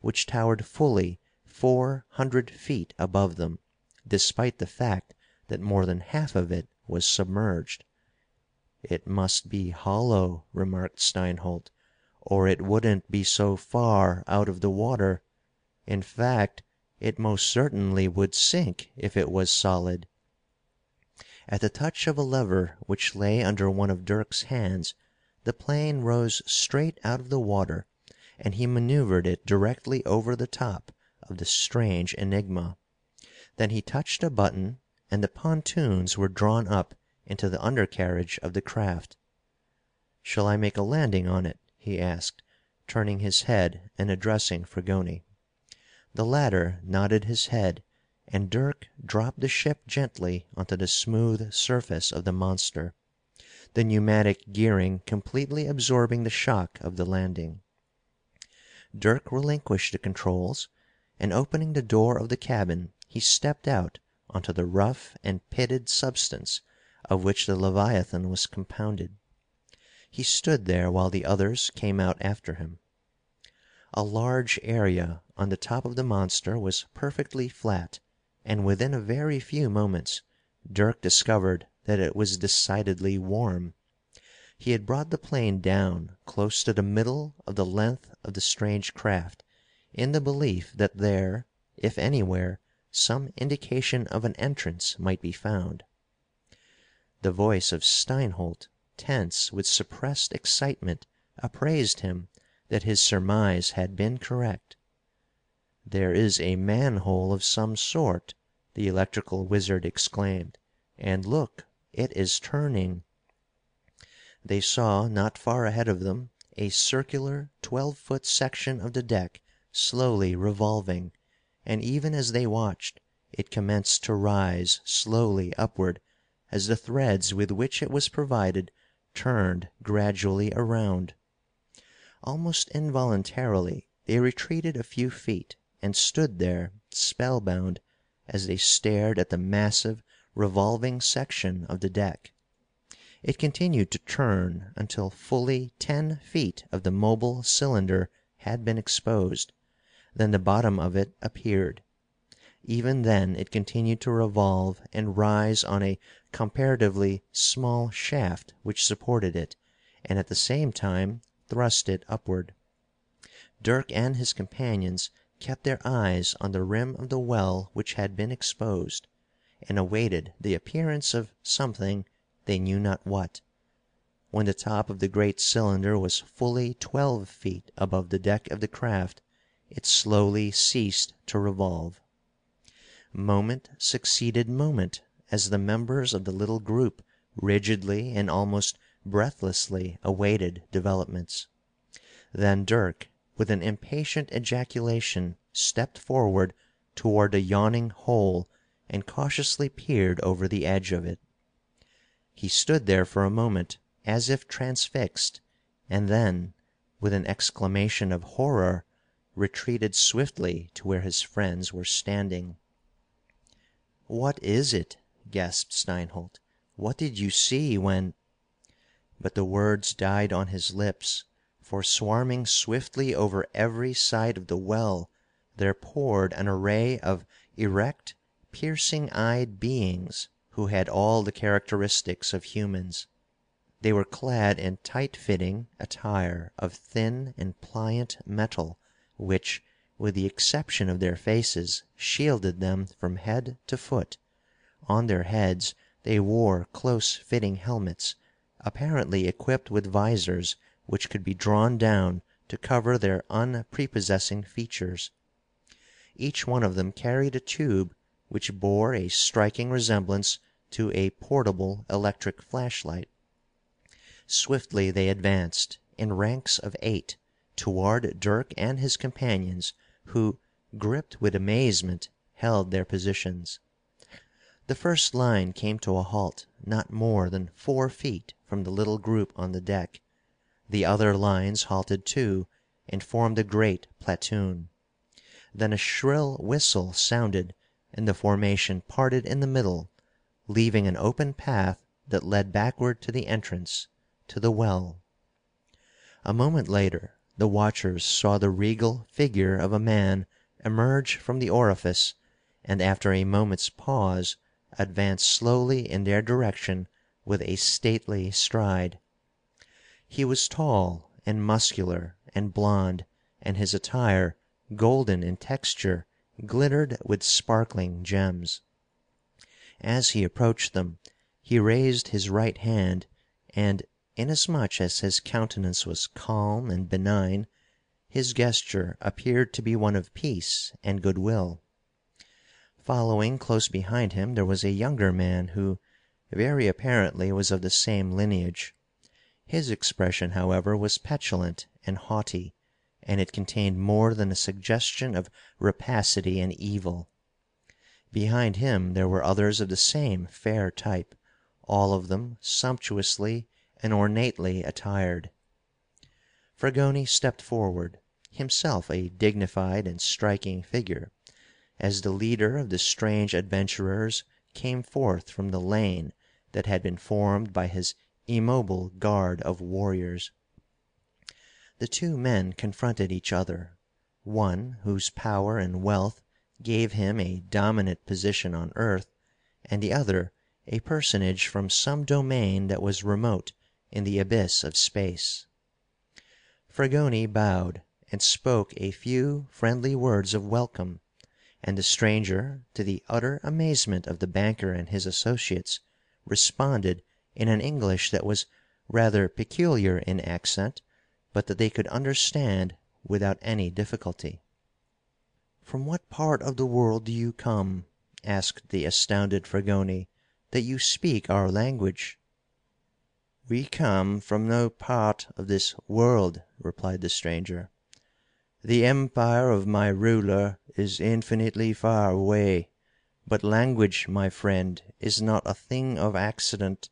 which towered fully four hundred feet above them, despite the fact that more than half of it was submerged. "It must be hollow," remarked Steinholt, "or it wouldn't be so far out of the water. In fact, it most certainly would sink if it was solid." At the touch of a lever which lay under one of Dirk's hands, the plane rose straight out of the water and he maneuvered it directly over the top of the strange enigma. Then he touched a button and the pontoons were drawn up into the undercarriage of the craft. "Shall I make a landing on it?" he asked, turning his head and addressing Fragoni. The latter nodded his head, and Dirk dropped the ship gently onto the smooth surface of the monster, the pneumatic gearing completely absorbing the shock of the landing. Dirk relinquished the controls, and opening the door of the cabin he stepped out onto the rough and pitted substance of which the leviathan was compounded. He stood there while the others came out after him. A large area on the top of the monster was perfectly flat, and within a very few moments Dirk discovered that it was decidedly warm. He had brought the plane down close to the middle of the length of the strange craft, in the belief that there, if anywhere, some indication of an entrance might be found. The voice of Steinholt, tense with suppressed excitement, appraised him that his surmise had been correct. "There is a manhole of some sort," the electrical wizard exclaimed. "And look, it is turning!" They saw, not far ahead of them, a circular, twelve foot section of the deck slowly revolving, and even as they watched, it commenced to rise slowly upward as the threads with which it was provided turned gradually around. Almost involuntarily they retreated a few feet and stood there, spellbound, as they stared at the massive, revolving section of the deck. It continued to turn until fully ten feet of the mobile cylinder had been exposed. Then the bottom of it appeared. Even then it continued to revolve and rise on a comparatively small shaft which supported it, and at the same time thrust it upward. Dirk and his companions kept their eyes on the rim of the well which had been exposed, and awaited the appearance of something, they knew not what. When the top of the great cylinder was fully twelve feet above the deck of the craft, it slowly ceased to revolve. Moment succeeded moment as the members of the little group rigidly and almost breathlessly awaited developments. Then Dirk, with an impatient ejaculation, stepped forward toward the yawning hole and cautiously peered over the edge of it. He stood there for a moment as if transfixed, and then, with an exclamation of horror, retreated swiftly to where his friends were standing. "What is it?" gasped Steinholt. "What did you see when But the words died on his lips, for swarming swiftly over every side of the well there poured an array of erect, piercing eyed beings who had all the characteristics of humans. They were clad in tight fitting attire of thin and pliant metal, which, with the exception of their faces, shielded them from head to foot. On their heads they wore close fitting helmets, apparently equipped with visors which could be drawn down to cover their unprepossessing features. Each one of them carried a tube which bore a striking resemblance to a portable electric flashlight. Swiftly they advanced, in ranks of eight, toward Dirk and his companions, who, gripped with amazement, held their positions. The first line came to a halt not more than four feet from the little group on the deck. The other lines halted too, and formed a great platoon. Then a shrill whistle sounded, and the formation parted in the middle, leaving an open path that led backward to the entrance to the well. A moment later the watchers saw the regal figure of a man emerge from the orifice, and after a moment's pause advance slowly in their direction with a stately stride. He was tall and muscular and blond, and his attire, golden in texture, glittered with sparkling gems. As he approached them he raised his right hand, and, inasmuch as his countenance was calm and benign, his gesture appeared to be one of peace and good will. Following close behind him there was a younger man who, very apparently, was of the same lineage. His expression, however, was petulant and haughty, and it contained more than a suggestion of rapacity and evil. Behind him there were others of the same fair type, all of them sumptuously and ornately attired. Fragoni stepped forward, himself a dignified and striking figure, as the leader of the strange adventurers came forth from the lane that had been formed by his immobile guard of warriors. The two men confronted each other, one whose power and wealth gave him a dominant position on earth, and the other a personage from some domain that was remote in the abyss of space. Fragoni bowed and spoke a few friendly words of welcome, and the stranger, to the utter amazement of the banker and his associates, responded in an English that was rather peculiar in accent, but that they could understand without any difficulty. "From what part of the world do you come," asked the astounded Fragoni, "that you speak our language?" "We come from no part of this world," replied the stranger. "The empire of my ruler is infinitely far away. But language, my friend, is not a thing of accident.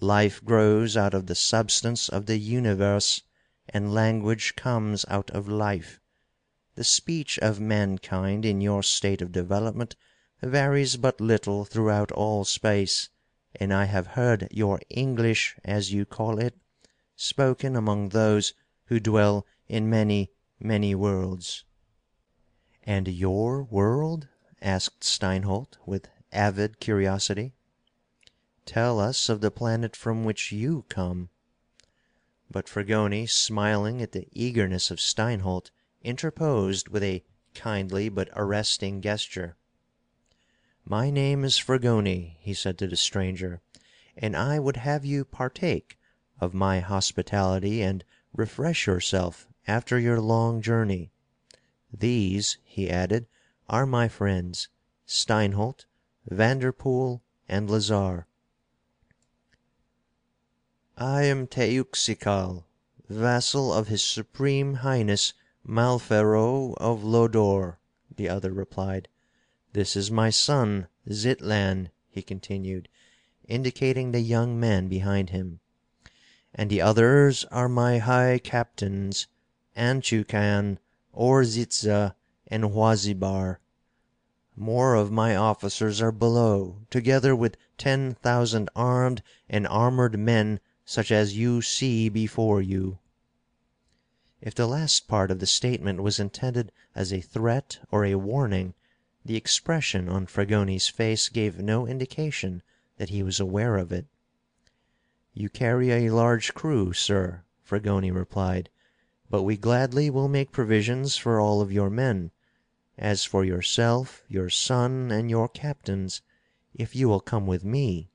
Life grows out of the substance of the universe, and language comes out of life. The speech of mankind in your state of development varies but little throughout all space, and I have heard your English, as you call it, spoken among those who dwell in many, many worlds." "And your world?" asked Steinholt with avid curiosity. "Tell us of the planet from which you come." But Fragoni, smiling at the eagerness of Steinholt, interposed with a kindly but arresting gesture. "My name is Fragoni," he said to the stranger, "and I would have you partake of my hospitality and refresh yourself after your long journey. These," he added, "are my friends, Steinholt, Vanderpool, and Lazarre." "I am Teuxical, vassal of his Supreme Highness Malfero of Lodore," the other replied. "This is my son, Zitlan," he continued, indicating the young man behind him. "And the others are my high captains, Anteucan, Orzitza, and Huazibar. More of my officers are below, together with ten thousand armed and armored men such as you see before you." If the last part of the statement was intended as a threat or a warning, the expression on Fragoni's face gave no indication that he was aware of it. "You carry a large crew, sir," Fragoni replied, "but we gladly will make provisions for all of your men. As for yourself, your son, and your captains, if you will come with me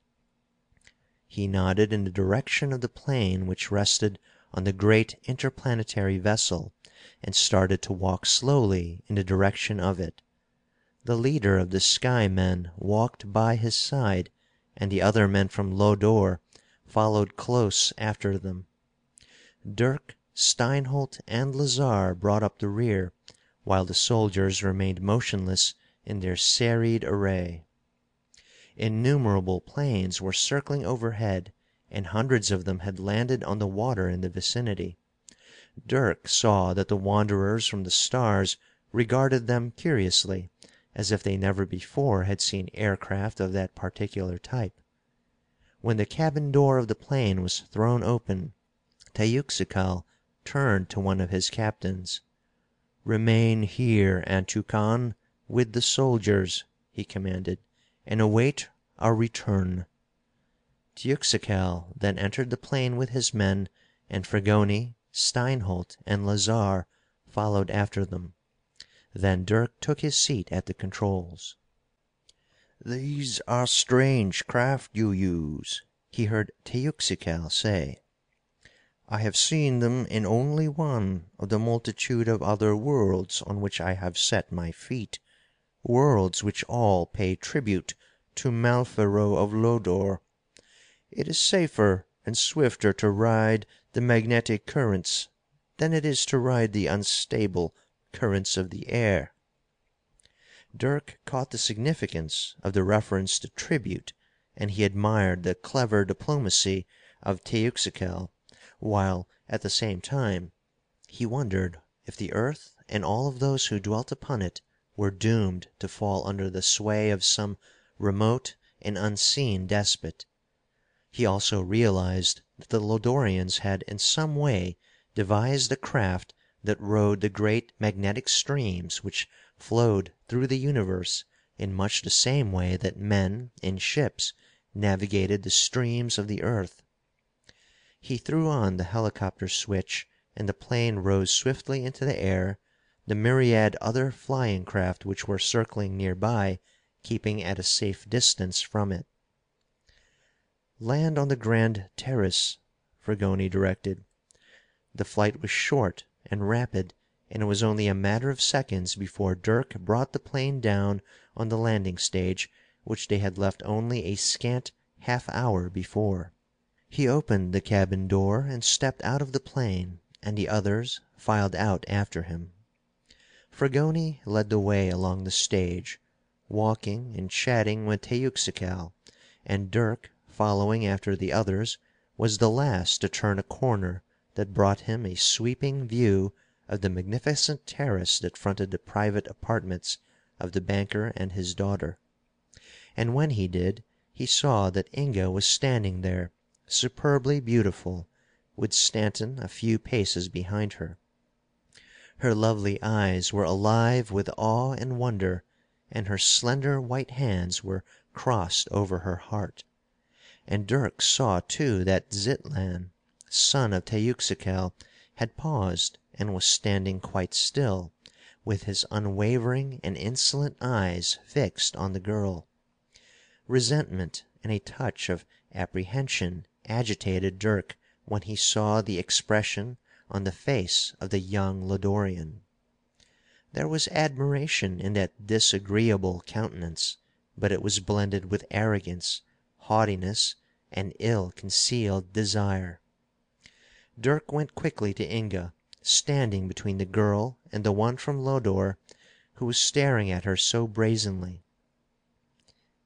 He nodded in the direction of the plane which rested on the great interplanetary vessel, and started to walk slowly in the direction of it. The leader of the sky men walked by his side, and the other men from Lodore followed close after them. Dirk, Steinholt, and Lazarre brought up the rear, while the soldiers remained motionless in their serried array. Innumerable planes were circling overhead, and hundreds of them had landed on the water in the vicinity. Dirk saw that the wanderers from the stars regarded them curiously, as if they never before had seen aircraft of that particular type. When the cabin door of the plane was thrown open, Teuxical turned to one of his captains. "Remain here, Anteucan, with the soldiers," he commanded, "and await our return." Teuxical then entered the plane with his men, and Fragoni, Steinholt, and Lazarre followed after them. Then Dirk took his seat at the controls. "These are strange craft you use," he heard Teuxical say. "I have seen them in only one of the multitude of other worlds on which I have set my feet, worlds which all pay tribute to Malfero of Lodore. It is safer and swifter to ride the magnetic currents than it is to ride the unstable currents of the air." Dirk caught the significance of the reference to tribute, and he admired the clever diplomacy of Teuxical, while, at the same time, he wondered if the earth and all of those who dwelt upon it were doomed to fall under the sway of some remote and unseen despot. He also realized that the Lodorians had in some way devised a craft that rode the great magnetic streams which flowed through the universe in much the same way that men, in ships, navigated the streams of the earth. He threw on the helicopter switch and the plane rose swiftly into the air, the myriad other flying craft which were circling nearby keeping at a safe distance from it. "Land on the Grand Terrace," Fragoni directed. The flight was short and rapid and it was only a matter of seconds before Dirk brought the plane down on the landing stage which they had left only a scant half hour before. He opened the cabin door and stepped out of the plane, and the others filed out after him. Fragoni led the way along the stage, walking and chatting with Teuxical, and Dirk, following after the others, was the last to turn a corner that brought him a sweeping view of the magnificent terrace that fronted the private apartments of the banker and his daughter. And when he did, he saw that Inga was standing there, superbly beautiful, with Stanton a few paces behind her. Her lovely eyes were alive with awe and wonder, and her slender white hands were crossed over her heart. And Dirk saw, too, that Zitlan, son of Teuxical, had paused and was standing quite still, with his unwavering and insolent eyes fixed on the girl. Resentment and a touch of apprehension agitated Dirk when he saw the expression on the face of the young Lodorian. There was admiration in that disagreeable countenance, but it was blended with arrogance, haughtiness, and ill concealed desire. Dirk went quickly to Inga, standing between the girl and the one from Lodore, who was staring at her so brazenly.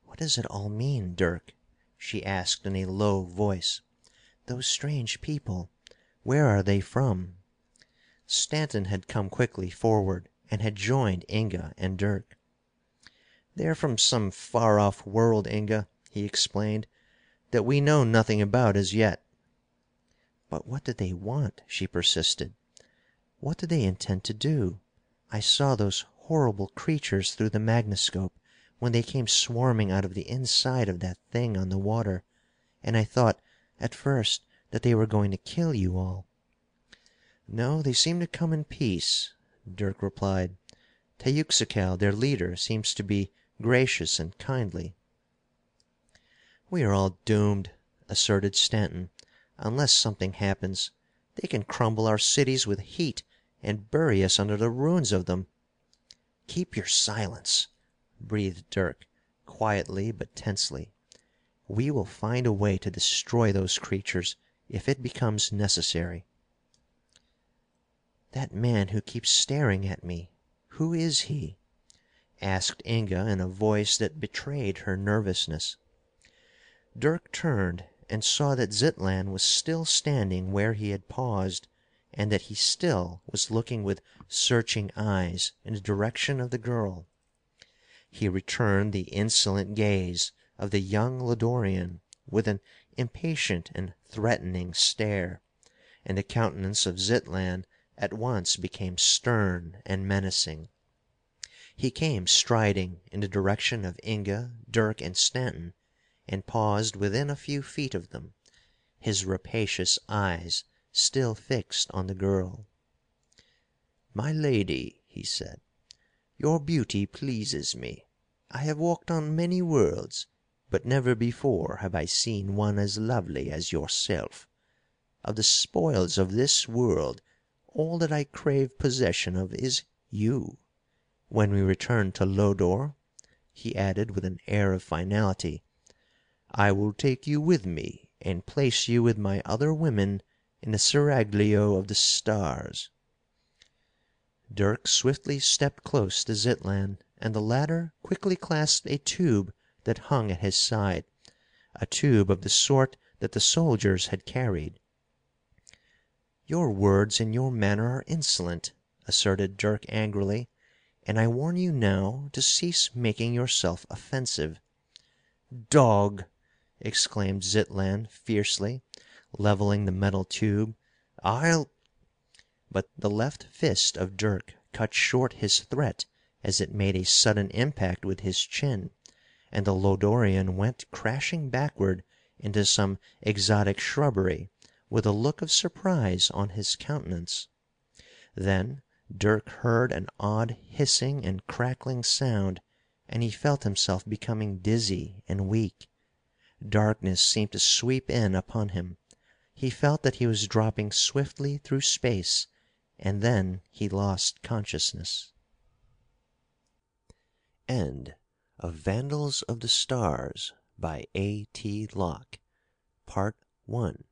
"What does it all mean, Dirk?" She asked in a low voice. "Those strange people where are they from?" Stanton had come quickly forward and had joined Inga and Dirk. "They are from some far off world, Inga," he explained, "that we know nothing about as yet." "But what do they want?" she persisted. "What do they intend to do? I saw those horrible creatures through the magnascope when they came swarming out of the inside of that thing on the water, and I thought, at first, that they were going to kill you all." "No, they seem to come in peace," Dirk replied. "Teuxical, their leader, seems to be gracious and kindly." "We are all doomed," asserted Stanton, "unless something happens. They can crumble our cities with heat and bury us under the ruins of them." "Keep your silence," breathed Dirk, quietly but tensely. "We will find a way to destroy those creatures if it becomes necessary." "That man who keeps staring at me, who is he?" asked Inga in a voice that betrayed her nervousness. Dirk turned and saw that Zitlan was still standing where he had paused, and that he still was looking with searching eyes in the direction of the girl. He returned the insolent gaze of the young Lodorian with an impatient and threatening stare, and the countenance of Zitlan at once became stern and menacing. He came striding in the direction of Inga, Dirk and Stanton and paused within a few feet of them, his rapacious eyes still fixed on the girl. "My lady," he said, "your beauty pleases me. I have walked on many worlds, but never before have I seen one as lovely as yourself. Of the spoils of this world all that I crave possession of is you. When we return to Lodore," he added with an air of finality, "I will take you with me and place you with my other women in the seraglio of the stars." Dirk swiftly stepped close to Zitlan, and the latter quickly clasped a tube that hung at his side, a tube of the sort that the soldiers had carried. "Your words and your manner are insolent," asserted Dirk angrily, "and I warn you now to cease making yourself offensive." "Dog!" exclaimed Zitlan fiercely, leveling the metal tube. "I'll " But the left fist of Dirk cut short his threat as it made a sudden impact with his chin, and the Lodorian went crashing backward into some exotic shrubbery with a look of surprise on his countenance. Then Dirk heard an odd hissing and crackling sound, and he felt himself becoming dizzy and weak. Darkness seemed to sweep in upon him. He felt that he was dropping swiftly through space, and then he lost consciousness. End of Vandals of the Stars by A. T. Locke Part 1